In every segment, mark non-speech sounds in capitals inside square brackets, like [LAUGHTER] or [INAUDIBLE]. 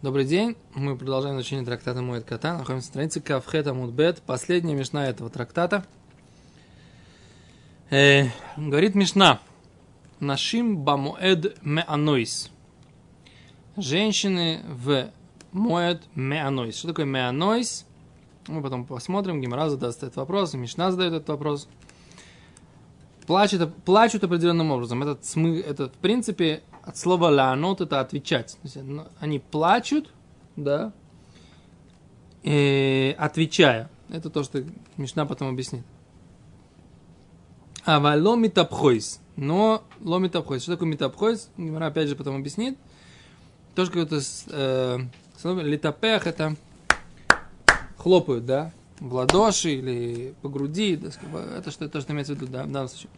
Добрый день. Мы продолжаем изучение трактата Моэд Кота. Находимся на странице Кавхет Амудбет. Последняя мешна этого трактата. Э, говорит Мишна. Нашим бамуэд меанойс. Женщины в моэд меанойс. Что такое меанойс? Мы потом посмотрим. Гимара задаст этот вопрос. Мишна задает этот вопрос. Плачут, плачут определенным образом. Этот, смы, этот, в принципе, от слова ланот это отвечать. То есть, они плачут, да, и, отвечая. Это то, что Мишна потом объяснит. А вало митапхойс. Но ло митапхойс. Что такое митапхойс? Гимара опять же потом объяснит. Тоже какое-то э, литапех это хлопают, да, в ладоши или по груди. Это что, то, что имеется в виду, да, в данном случае.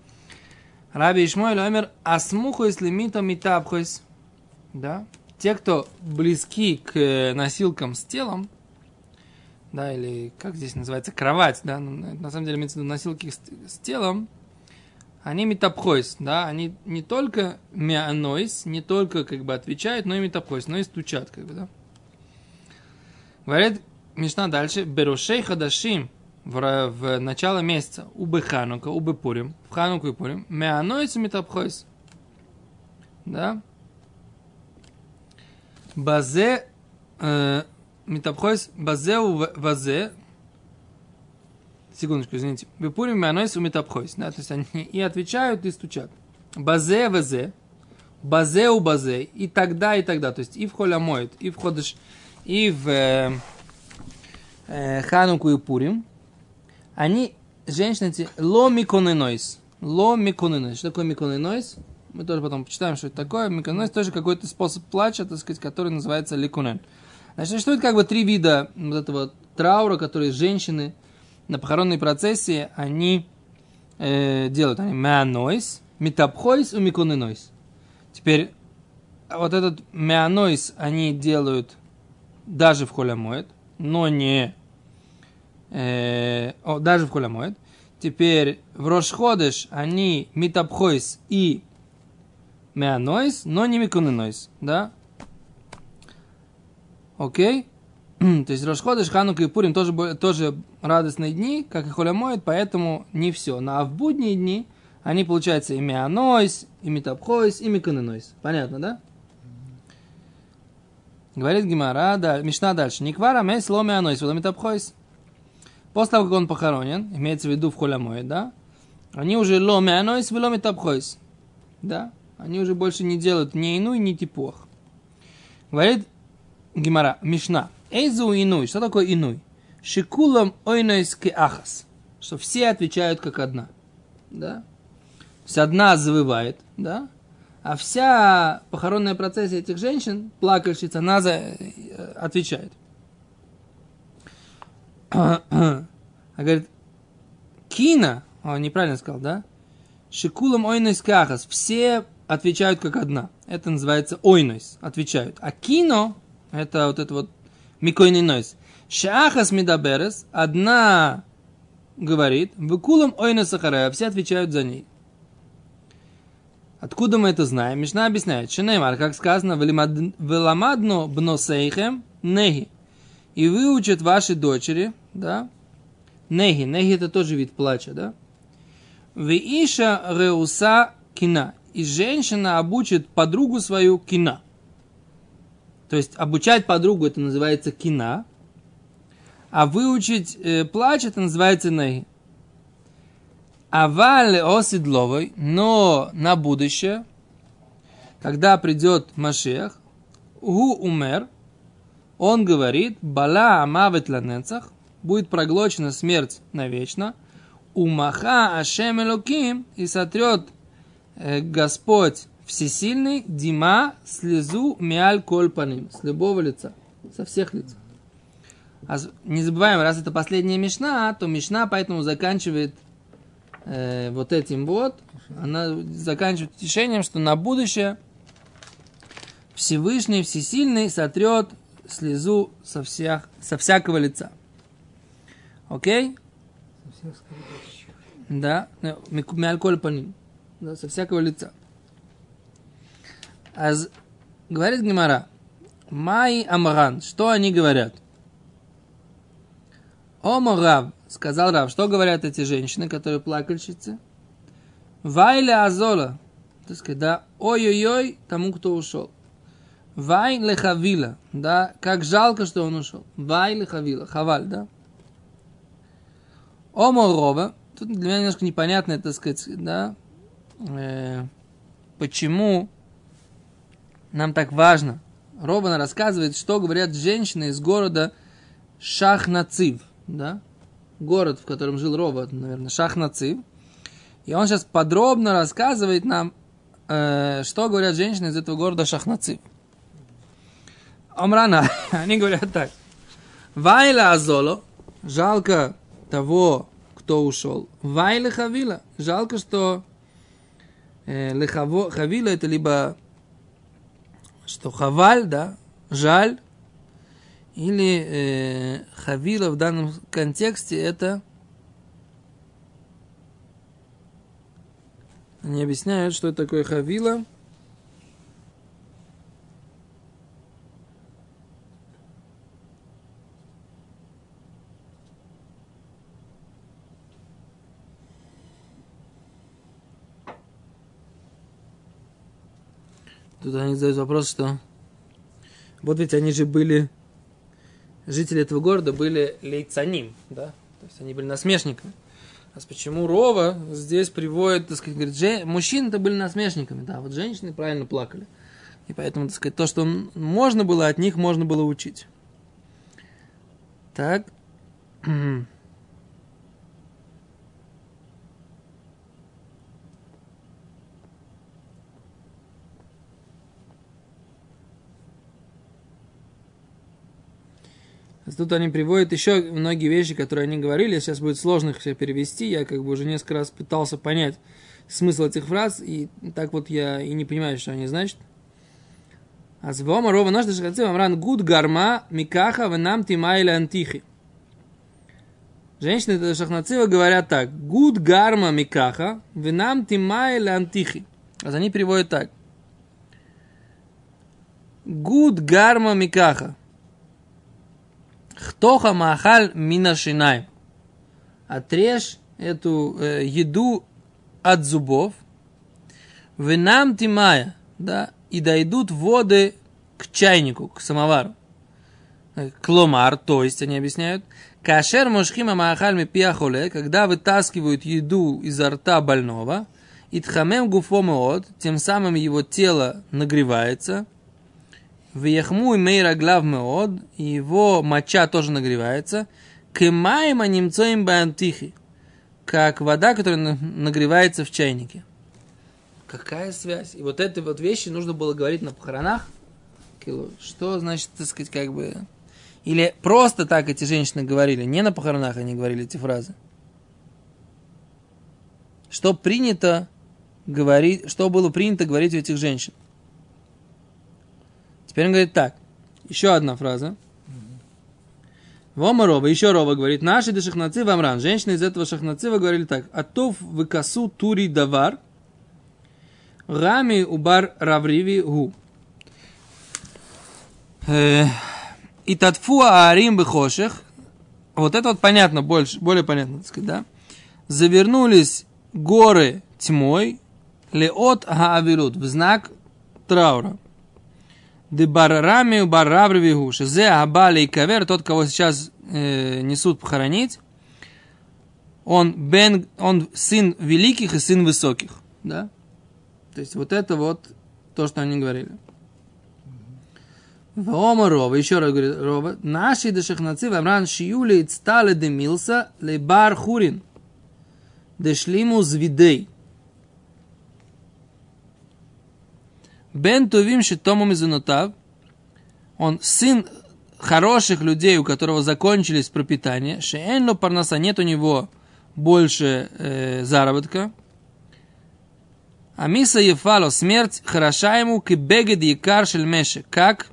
Раби Ишмой Ломер Асмухойс лимита митапхойс. Да? Те, кто близки к э, носилкам с телом, да, или как здесь называется, кровать, да, ну, на самом деле имеется в виду носилки с, с телом, они метапхойс, да, они не только мианойс, не только как бы отвечают, но и метапхойс, но и стучат, как бы, да. Говорит Мишна дальше, берушей хадашим, в, в начало месяца, убы Ханука, убы Пурим, в Хануку и Пурим, меанойцы метапхойс. Да? Базе, э, метапхойс, базе у вазе, секундочку, извините, Бепурим меанойс у метапхойс. Да, то есть они и отвечают, и стучат. Базе вазе, базе у базе, и тогда, и тогда. То есть и в холямоид, и в ходыш, и в э, э, Хануку и Пурим они, женщины эти, ло миконенойс. Ло миконенойс. Что такое миконенойс? Мы тоже потом почитаем, что это такое. Миконенойс тоже какой-то способ плача, так сказать, который называется ликунен. Значит, существует как бы три вида вот этого траура, которые женщины на похоронной процессии, они э, делают. Они меанойс, метапхойс и миконенойс. Теперь вот этот меанойс они делают даже в холямоид, но не э, о, даже в Холямоид. Теперь в Рошходыш они Митапхойс и Меанойс, но не Микуненойс, да? Окей? [CLEARS THROAT] То есть Рошходыш, Ханука и Пурим тоже, тоже радостные дни, как и Холямоид, поэтому не все. Но а в будние дни они, получается, и Меанойс, и Митапхойс, и Микуненойс. Понятно, да? Говорит Гимара, да, Мишна дальше. Никвара мейс ло Меанойс, вот Митапхойс. После того, как он похоронен, имеется в виду в холямое, да, они уже ло мянойс, ло метапхойс. Да, они уже больше не делают ни инуй, ни типох. Говорит Гимара, Мишна, эйзу инуй, что такое инуй? Шикулам ойнойс ахас, что все отвечают как одна. Да? Есть одна завывает, да? А вся похоронная процессия этих женщин, плакальщица, она за, э, отвечает. А говорит, кина, он неправильно сказал, да? Шикулам ойнойс кахас. Все отвечают как одна. Это называется ойнойс. Отвечают. А кино, это вот это вот מקוננות. שאחת מדברת. Одна говорит. וכולן עונות אחריה. Все отвечают за ней. Откуда мы это знаем? Мишна объясняет. שנאמר, как сказано, ולמדנה בנותיכם נהי и выучат ваши дочери, да, неги, неги это тоже вид плача, да, ואשה רעותה קינה. И женщина обучит подругу свою קינה. То есть обучать подругу это называется кина, а выучить э, плач это называется неги. Авале оседловой, но на будущее, когда придет Машех, у умер – он говорит, бала амавет ланецах, будет проглочена смерть навечно, умаха ашем элоким, и сотрет э, Господь всесильный дима слезу миаль кольпаним, с любого лица, со всех лиц. А не забываем, раз это последняя мешна, то мешна поэтому заканчивает э, вот этим вот, она заканчивает тишением, что на будущее Всевышний, Всесильный сотрет слезу со, всех, со всякого лица. Окей? Да, миалколь паним. Да, со всякого лица. А говорит Гимара, Май Амран. Что они говорят? Омо Рав. Сказал Рав. Что говорят эти женщины, которые плакальщицы? Вайля Азола. Так сказать, да, ой-ой-ой тому, кто ушел. Вай лехавила, да, как жалко, что он ушел. Вай лехавила, хаваль, да. Оморова, тут для меня немножко непонятно, так сказать, да, э, почему нам так важно. Рована рассказывает, что говорят женщины из города Шахнацив, да, город, в котором жил Рова, наверное, Шахнацив. И он сейчас подробно рассказывает нам, э, что говорят женщины из этого города Шахнацив. Омрана, [LAUGHS] они говорят так. Вайла Азоло, жалко того, кто ушел. Вайла Хавила, жалко, что э, лехаво, Хавила это либо что Хаваль, да, жаль, или э, Хавила в данном контексте это Они объясняют, что такое Хавила – Тут они задают вопрос, что вот ведь они же были, жители этого города были лейцаним, да? То есть они были насмешниками. А почему Рова здесь приводит, так сказать, говорит, же, мужчины-то были насмешниками, да, вот женщины правильно плакали. И поэтому, так сказать, то, что можно было, от них можно было учить. Так. [CLEARS THROAT] Тут они приводят еще многие вещи, которые они говорили. Сейчас будет сложно их все перевести. Я как бы уже несколько раз пытался понять смысл этих фраз, и так вот я и не понимаю, что они значат. А с Вома Рова наш Дашхацив Амран Гуд Гарма Микаха Венам Тимайля Антихи. Женщины Шахнацива говорят так. Гуд Гарма Микаха Венам Тимайля Антихи. А они переводят так. Гуд Гарма Микаха. Хтоха махаль мина шинай. Отрежь эту э, еду от зубов. Венам тимая, да, и дойдут воды к чайнику, к самовару. Э, кломар, то есть, они объясняют, кашер мошхима маахаль мипиахоле, когда вытаскивают еду изо рта больного, и тхамем гуфомеот, тем самым его тело нагревается – Вехму и мейра глав меод, его моча тоже нагревается. Кемаем немцоим бантихи, как вода, которая нагревается в чайнике. Какая связь? И вот эти вот вещи нужно было говорить на похоронах. Что значит, так сказать, как бы... Или просто так эти женщины говорили, не на похоронах они говорили эти фразы. Что принято говорить, что было принято говорить у этих женщин. Теперь он говорит так. Еще одна фраза. Вома Рова, еще Рова говорит, наши де шахнаци вамран. Женщины из этого шахнацива говорили так. Атов выкасу тури давар, рами убар равриви гу. И татфу аарим бехошех. Вот это вот понятно, больше, более понятно, так сказать, да? Завернулись горы тьмой, леот хаавилут, в знак траура. Де баррами барравривигу, зе абали кавер, тот, кого сейчас э, несут похоронить, он, бен, он сын великих и сын высоких. Да? То есть вот это вот то, что они говорили. Вома Рова, еще раз говорит Рова, наши дешахнацы вамран шиюли стали демилса ле бар хурин. Дешлиму звидей. Бен Тувим Шитому Мизунотав, он сын хороших людей, у которого закончились пропитание, Шеэнло Парнаса, нет у него больше э, заработка. А Миса Ефало, смерть хороша ему, кибегед якар шельмеше, как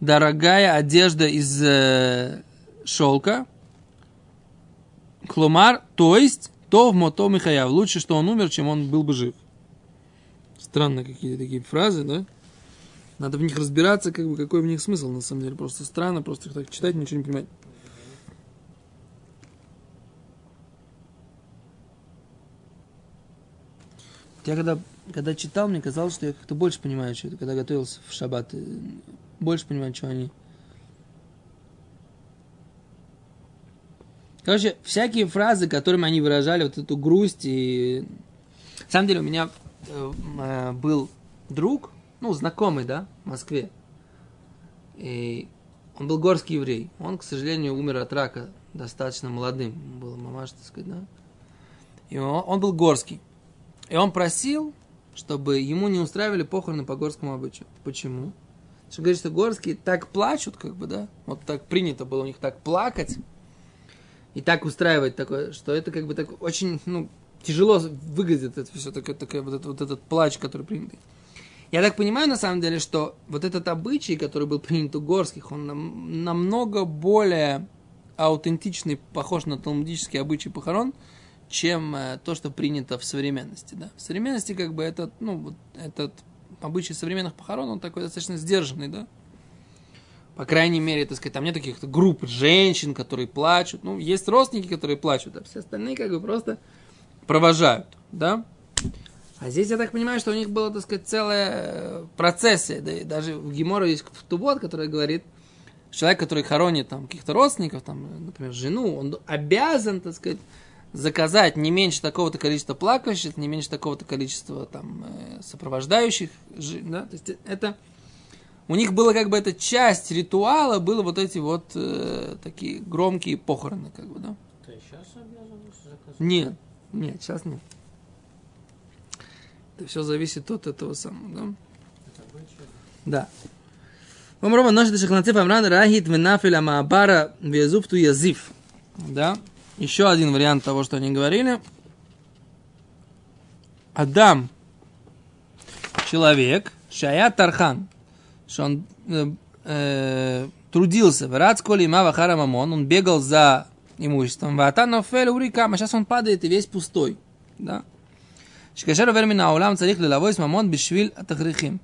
дорогая одежда из э, шелка. Клумар, то есть, то в мото Михаяв. Лучше, что он умер, чем он был бы жив. Странно какие-то такие фразы, да? Надо в них разбираться, как бы, какой в них смысл, на самом деле. Просто странно, просто их так читать, ничего не понимать. Я когда, когда читал, мне казалось, что я как-то больше понимаю, что это, когда готовился в шаббат, э, больше понимаю, что они. Короче, всякие фразы, которыми они выражали вот эту грусть и... На самом деле у меня был друг, ну, знакомый, да, в Москве. И он был горский еврей. Он, к сожалению, умер от рака достаточно молодым. Был мамаш, так сказать, да. И он, он был горский. И он просил, чтобы ему не устраивали похороны по горскому обычаю. Почему? Что говорит, что горские так плачут, как бы, да? Вот так принято было у них так плакать и так устраивать такое, что это как бы так очень, ну, тяжело выглядит это все, такое, такое, вот, это, вот этот плач, который принятый. Я так понимаю, на самом деле, что вот этот обычай, который был принят у горских, он нам, намного более аутентичный, похож на талмудический обычай похорон, чем э, то, что принято в современности. Да? В современности, как бы, этот, ну, вот этот обычай современных похорон, он такой достаточно сдержанный, да. По крайней мере, так сказать, там нет таких групп женщин, которые плачут. Ну, есть родственники, которые плачут, а все остальные как бы просто провожают, да. А здесь я так понимаю, что у них было, так сказать, целая э, процессия. Да, и даже в Гемору есть Тубот, который говорит, человек, который хоронит там каких-то родственников, там, например, жену, он обязан, так сказать, заказать не меньше такого-то количества плакающих, не меньше такого-то количества там э, сопровождающих, да, то есть это у них было как бы эта часть ритуала, было вот эти вот э, такие громкие похороны, как бы, да. Ты сейчас обязан заказать? Нет, нет, сейчас нет. Это все зависит от этого самого, да. Да. Омрова ношит шахнациф амран рахит венафиля маабара везуфту язив. Да. Еще один вариант того, что они говорили. Адам, человек, Шая Тархан, что он э, э, трудился, в Рацколи Мава Харамамон, он бегал за имуществом, Ватан Фель Урикам, а сейчас он падает и весь пустой. Да? Шкашер Вермина Улам Царих Лилавой Мамон Бишвиль Атахрихим.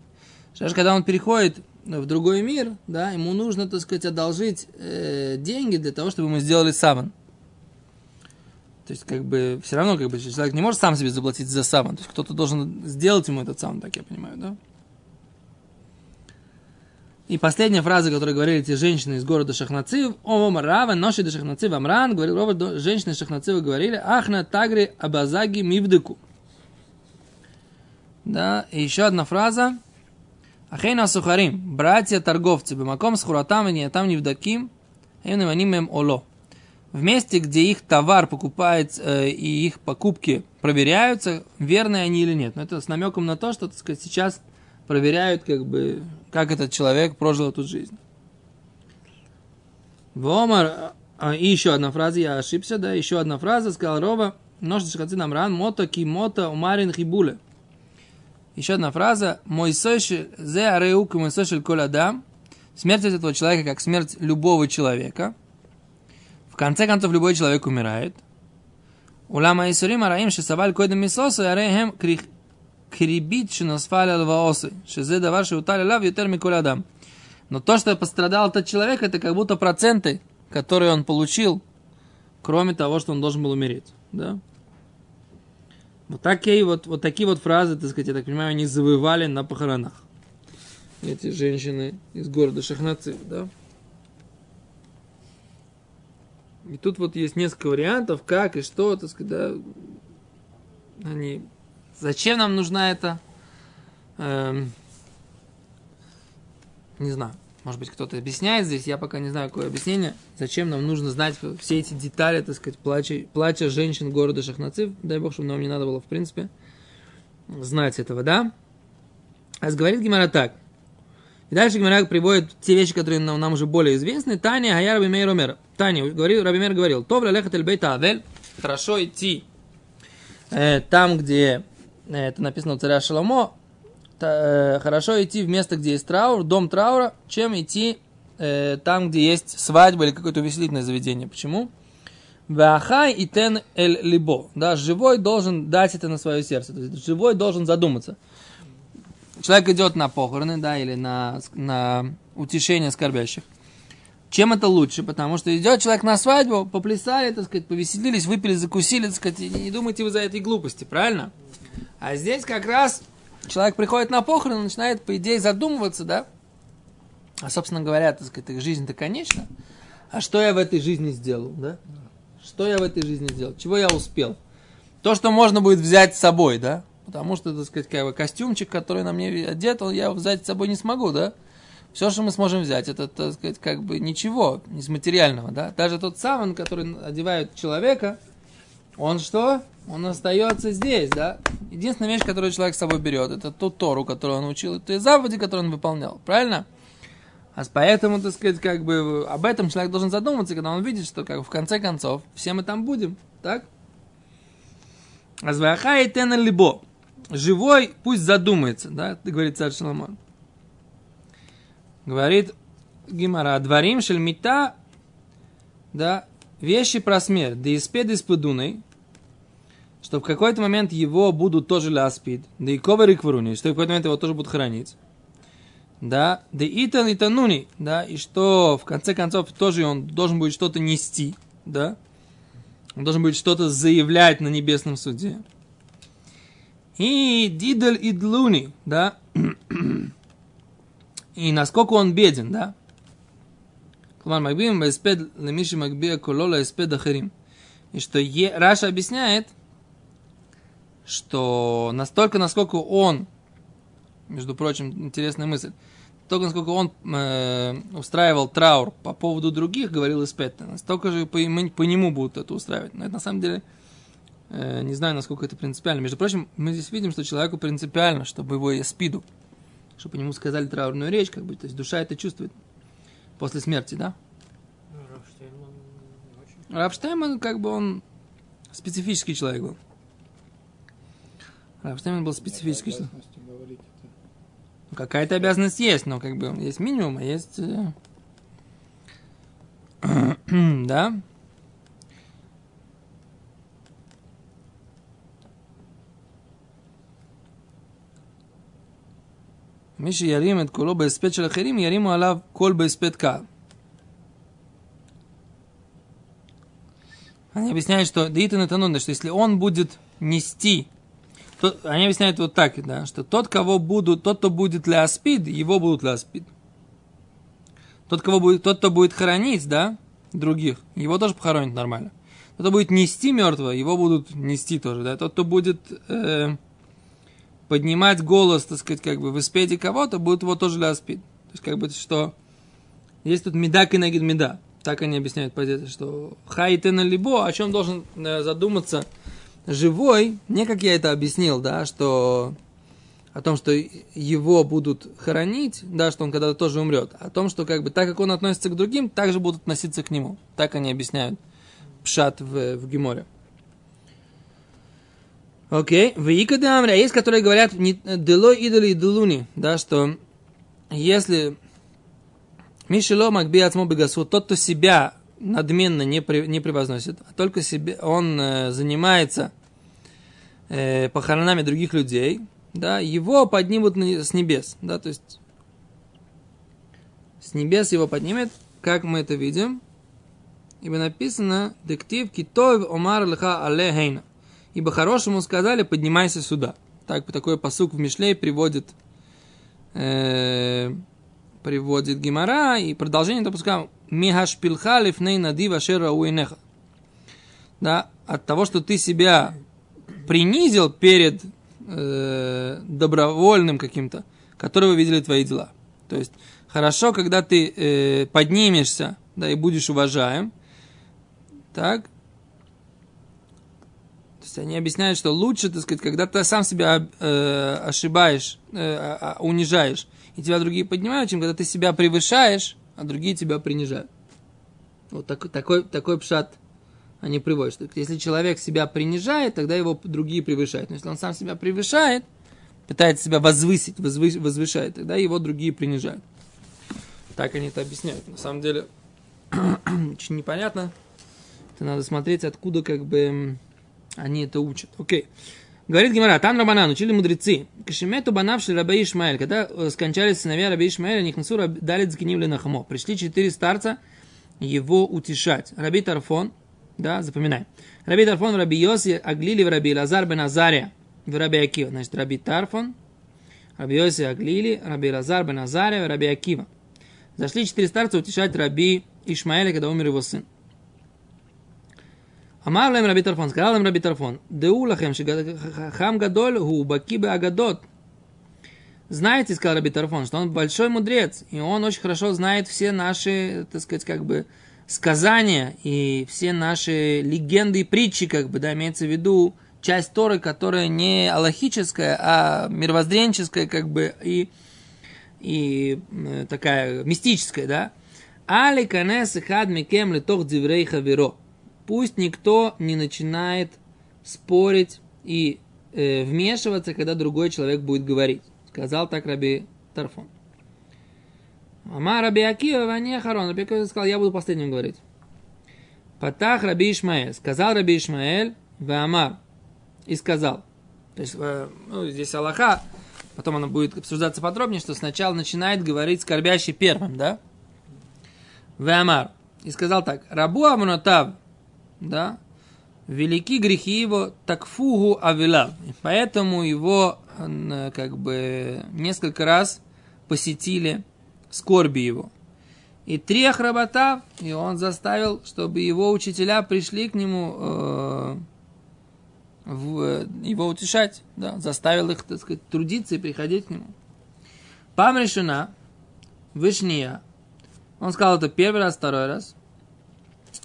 Сейчас, когда он переходит в другой мир, да, ему нужно, так сказать, одолжить э, деньги для того, чтобы ему сделали саван. То есть, как бы, все равно, как бы, человек не может сам себе заплатить за саван. То есть, кто-то должен сделать ему этот саван, так я понимаю, да? И последняя фраза, которую говорили эти женщины из города Шахнацив, Ом Рава, Ноши де Шахнацив Амран, говорил, Ровар, женщины Шахнацива говорили, Ахна Тагри Абазаги Мивдыку. Да, и еще одна фраза. Ахейна Сухарим, братья торговцы, Бамаком с Хуратам и там Невдаким, Эйнаманим Оло в месте, где их товар покупается э, и их покупки проверяются, верны они или нет. Но это с намеком на то, что так сказать, сейчас проверяют, как бы, как этот человек прожил эту жизнь. Вомар, а, и еще одна фраза, я ошибся, да, еще одна фраза, сказал Рова, нож шахацин амран, мото кимото умарин хибуле. Еще одна фраза, мой соши, зе ареук мой соши коладам, смерть этого человека, как смерть любого человека – в конце концов, любой человек умирает. Улама Исурим Араим Шесаваль Койдам Мисосу Арейхем Крибит Шиносфаль Алваосы. Шезе Давар Шеутали Лав Ютер. Но то, что пострадал этот человек, это как будто проценты, которые он получил, кроме того, что он должен был умереть. Да? Вот такие вот, вот такие вот фразы, так сказать, я так понимаю, они завоевали на похоронах. Эти женщины из города Шахнацив, да? И тут вот есть несколько вариантов, как и что, так сказать, да, они... Зачем нам нужна эта... Эм, не знаю, может быть, кто-то объясняет здесь, я пока не знаю, какое объяснение, зачем нам нужно знать все эти детали, так сказать, плача, плача женщин города Шахнацив, дай бог, чтобы нам не надо было, в принципе, знать этого, да? А говорит Гимара так – и дальше Гимара приводит те вещи, которые нам, нам уже более известны. Таня Хая Раби Мейр Омер. Таня, говорил, Раби Мейр говорил, Тов лехат эль бейта авель, хорошо идти э, там, где это написано у царя Шаломо, та, э, хорошо идти в место, где есть траур, дом траура, чем идти э, там, где есть свадьба или какое-то увеселительное заведение. Почему? Вахай и тен эль либо. Да, живой должен дать это на свое сердце. То есть живой должен задуматься. человек идет на похороны, да, или на, на утешение скорбящих. Чем это лучше? Потому что идет человек на свадьбу, поплясали, так сказать, повеселились, выпили, закусили, так сказать, и не думайте вы за этой глупости, правильно? А здесь как раз человек приходит на похороны, начинает, по идее, задумываться, да? А, собственно говоря, так сказать, жизнь-то конечна. А что я в этой жизни сделал, да? Что я в этой жизни сделал? Чего я успел? То, что можно будет взять с собой, да? Потому что, так сказать, как бы костюмчик, который на мне одет, я его взять с собой не смогу, да? Все, что мы сможем взять, это, так сказать, как бы ничего из материального, да? Даже тот саван, который одевает человека, он что? Он остается здесь, да? Единственная вещь, которую человек с собой берет, это тот Тору, которую он учил, это заповеди, которые он выполнял, правильно? А поэтому, так сказать, как бы об этом человек должен задуматься, когда он видит, что как в конце концов все мы там будем, так? Азваха и тена либо. Живой пусть задумается, да, говорит царь Шаламон. Говорит Гимара, дворим шельмита, да, вещи про смерть, да испед испыдуной, что в какой-то момент его будут тоже ляспид, да и ковер и кваруни, что в какой-то момент его тоже будут хранить. Да, да и тан и тануни, да, и что в конце концов тоже он должен будет что-то нести, да, он должен будет что-то заявлять на небесном суде. И дидаль идлуни, да, [CLEARS THROAT] и насколько он беден, да? Кумар Магбим Эспед Лемиши Магбия Колола Эспед Ахарим. И что Раша объясняет, что настолько, насколько он, между прочим, интересная мысль, только насколько он э, устраивал траур по поводу других, говорил Эспед, настолько же по, по нему будут это устраивать. Но это на самом деле э, не знаю, насколько это принципиально. Между прочим, мы здесь видим, что человеку принципиально, чтобы его спиду чтобы по нему сказали траурную речь, как бы, то есть душа это чувствует после смерти, да? Ну, Рабштейман, как бы он специфический человек был. Рабштейман был специфический человек. Ну, какая-то обязанность есть, но как бы есть минимум, а есть... э, [CLEARS THROAT] да? מי שירים את קולו בהספד של אחרים, ירימו עליו קול בהספד קהל. Они объясняют, что Дейтан это нунда, что если он будет нести, то, они объясняют вот так, да, что тот, кого будут, тот, кто будет ляспид, его будут ляспид. Тот, кого будет, тот, кто будет хоронить, да, других, его тоже похоронят нормально. Тот, кто будет нести мертвого, его будут нести тоже, да. Тот, кто будет э, поднимать голос, так сказать, как бы в испеде кого-то, будет его тоже ляспид. То есть, как бы, что есть тут медак и нагид меда. Так они объясняют позицию, что хайтена либо, о чем должен э, задуматься живой, не как я это объяснил, да, что о том, что его будут хоронить, да, что он когда-то тоже умрет, о том, что как бы так как он относится к другим, так же будут относиться к нему. Так они объясняют пшат в, в Геморе. Окей. В Икадамре есть, которые говорят дело идоли и делуни, да, что если Мишело Макби Бегасу, тот, кто себя надменно не, при, не превозносит, а только себе, он э, занимается э, похоронами других людей, да, его поднимут с небес, да, то есть с небес его поднимет, как мы это видим, ибо написано, дектив китов омар лха алехейна ибо хорошему сказали, поднимайся сюда. Так, такой посук в Мишлей приводит, э, приводит Гимара, и продолжение допускаем Михашпилха лифней надива шера уинеха. Да, от того, что ты себя принизил перед э, добровольным каким-то, которого видели твои дела. То есть, хорошо, когда ты э, поднимешься, да, и будешь уважаем, так, есть они объясняют, что лучше, так сказать, когда ты сам себя э, ошибаешь, э, унижаешь, и тебя другие поднимают, чем когда ты себя превышаешь, а другие тебя принижают. Вот так, такой, такой пшат они приводят. Что если человек себя принижает, тогда его другие превышают. Но если он сам себя превышает, пытается себя возвысить, возвы, возвышает, тогда его другие принижают. Так они это объясняют. На самом деле, [CLEARS THROAT] очень непонятно. Это надо смотреть, откуда как бы они это учат. Окей. Говорит Гимара, Тан Рабанан, учили мудрецы. Кашемету банавши раба Ишмаэль. Когда э, скончались сыновья раби Ишмаэля, Нихнасу дали Цгинивли на хамо. Пришли четыре старца его утешать. Раби Тарфон, да, запоминай. Раби Тарфон, Раби Йоси, Аглили, в Раби Лазар бен Азария, в Раби Акива. Значит, Раби Тарфон, Раби Йоси, Аглили, Раби Лазар бен Азария, в Раби Акива. Зашли четыре старца утешать Раби Ишмаэля, когда умер его сын. אמר להם רבי טרפון, сказал им רבי טרפון, דעו לכם שחכם גדול הוא בקיא באגדות. Знаете, сказал Раби Тарфон, что он большой мудрец, и он очень хорошо знает все наши, так сказать, как бы сказания и все наши легенды и притчи, как бы, да, имеется в виду часть Торы, которая не аллахическая, а мировоззренческая, как бы, и, и э, такая мистическая, да. Али канес хад микем литох диврей хаверо пусть никто не начинает спорить и э, вмешиваться, когда другой человек будет говорить. Сказал так Раби Тарфон. Ама Раби Акива, Вани Харон. Раби Акива сказал, я буду последним говорить. Патах Раби Ишмаэль. Сказал Раби Ишмаэль, Амар. И сказал. То есть, э, ну, здесь Аллаха, потом оно будет обсуждаться подробнее, что сначала начинает говорить скорбящий первым, да? Амар. И сказал так. Рабу Амунотав да, велики грехи его такфугу авила. Поэтому его как бы несколько раз посетили скорби его. И три охработав, и он заставил, чтобы его учителя пришли к нему э, в, его утешать, да, заставил их, так сказать, трудиться и приходить к нему. Пам решена, вышния. Он сказал это первый раз, второй раз.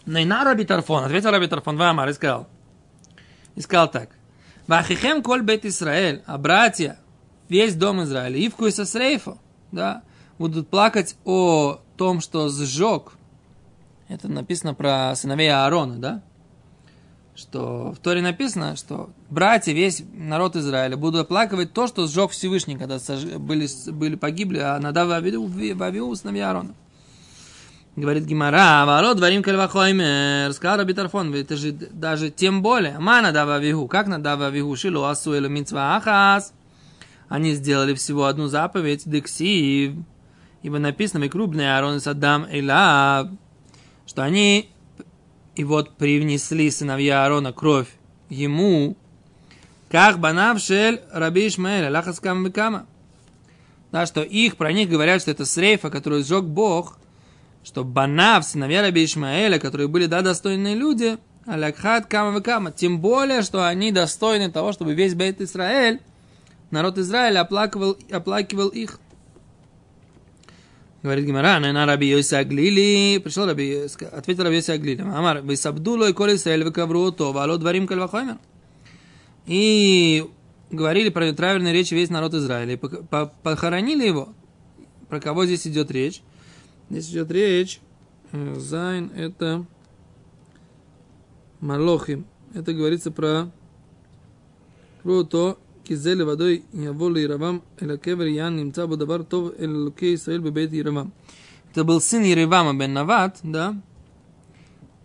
Найна Раби Тарфон, ответил Раби Тарфон, Вамар, и сказал, и сказал так, Вахихем коль бет Исраэль, а братья, весь дом Израиля, Ивку и Сосрейфа, да, будут плакать о том, что сжег, это написано про сыновей Аарона, да, что в Торе написано, что братья, весь народ Израиля будут оплакивать то, что сжег Всевышний, когда были, были погибли, а Надав и Авиу, сыновья Аарона. Говорит Гимара, ворот дворим кальвахоймер, сказал Раби Тарфон, это же даже тем более, мана дава вигу, как на дава вигу, шилу асу митцва ахас, они сделали всего одну заповедь, дексив, ибо написано, крупные Аарон Саддам Эла, что они, и вот привнесли сыновья Аарона кровь ему, как банавшель Раби Ишмаэль, Аллахас Кама Да, что их, про них говорят, что это срейфа, который сжег Бог, что Банав, сыновья Раби Ишмаэля, которые были, да, достойные люди, Алякхат Кама Кама, тем более, что они достойны того, чтобы весь Бейт Израиль, народ Израиля оплакивал, оплакивал их. Говорит Гимара, на Раби Йоси Аглили, пришел Раби, ответил Раби Йоси Аглили, Амар, вы сабдуло и коли Израиль выковру то, вало дворим кальвахоймер. И говорили про правильные речи весь народ Израиля, и похоронили его. Про кого здесь идет речь? Здесь идет речь. Э, Зайн это Малохим. Это говорится про про то, кизели водой яволи Иравам, эля кевер Ян немца бодабар тов эль луке Исраэль бебет Иравам. Это был сын Иравама бен Нават, да?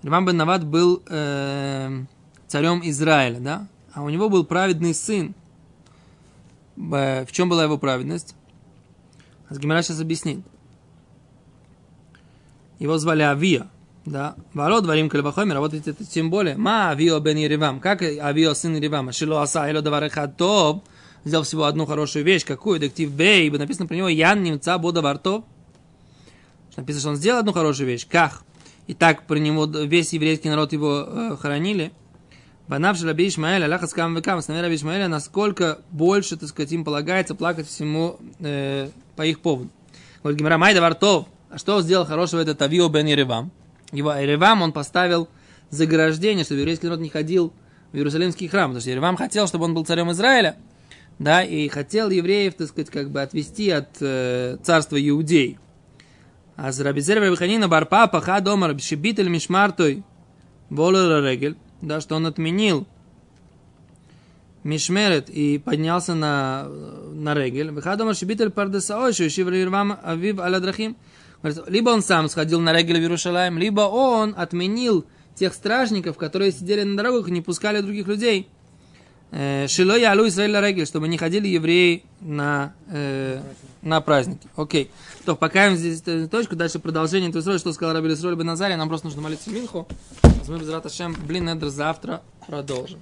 Иравам бен Нават был э, царем Израиля, да? А у него был праведный сын. В чем была его праведность? Гимара сейчас объяснит. Его звали Авия. Да. Ворот дворим кальвахомер, а вот это тем более. Ма Авио бен Еревам. Как Авио сын Еревама? Шило аса эло давареха топ. Взял всего одну хорошую вещь. Какую? Дектив Бей. Ибо написано про него Ян немца бода вартов. Написано, что он сделал одну хорошую вещь. Как? И так про него весь еврейский народ его э, хоронили. Банавши Раби Ишмаэля, Аллаха скам векам, с Раби Ишмаэля, насколько больше, так сказать, им полагается плакать всему э, по их поводу. Говорит Гимара, Майда Вартов, а что сделал хорошего этот Авио бен Еревам? Его Еревам он поставил заграждение, чтобы еврейский народ не ходил в Иерусалимский храм. Потому что Еревам хотел, чтобы он был царем Израиля, да, и хотел евреев, так сказать, как бы отвести от э, царства Иудей. А с Рабизер Рабиханина Барпа Паха дома Рабишибитель Мишмартой Волера Регель, да, что он отменил Мишмерет и поднялся на, на Регель. Выходом Рабишибитель Пардесаой, что Еревам Авив Аладрахим. Либо он сам сходил на Регель в Иерушалаем, либо он отменил тех стражников, которые сидели на дорогах и не пускали других людей Э, Шило ялу Израиля регель, чтобы не ходили евреи на, э, на праздники. Окей. То пока здесь э, точку, дальше продолжение этого строя, что сказал Раби Исроль Бен Назария, нам просто нужно молиться Минху. Мы без Раташем, блин, Эдр завтра продолжим.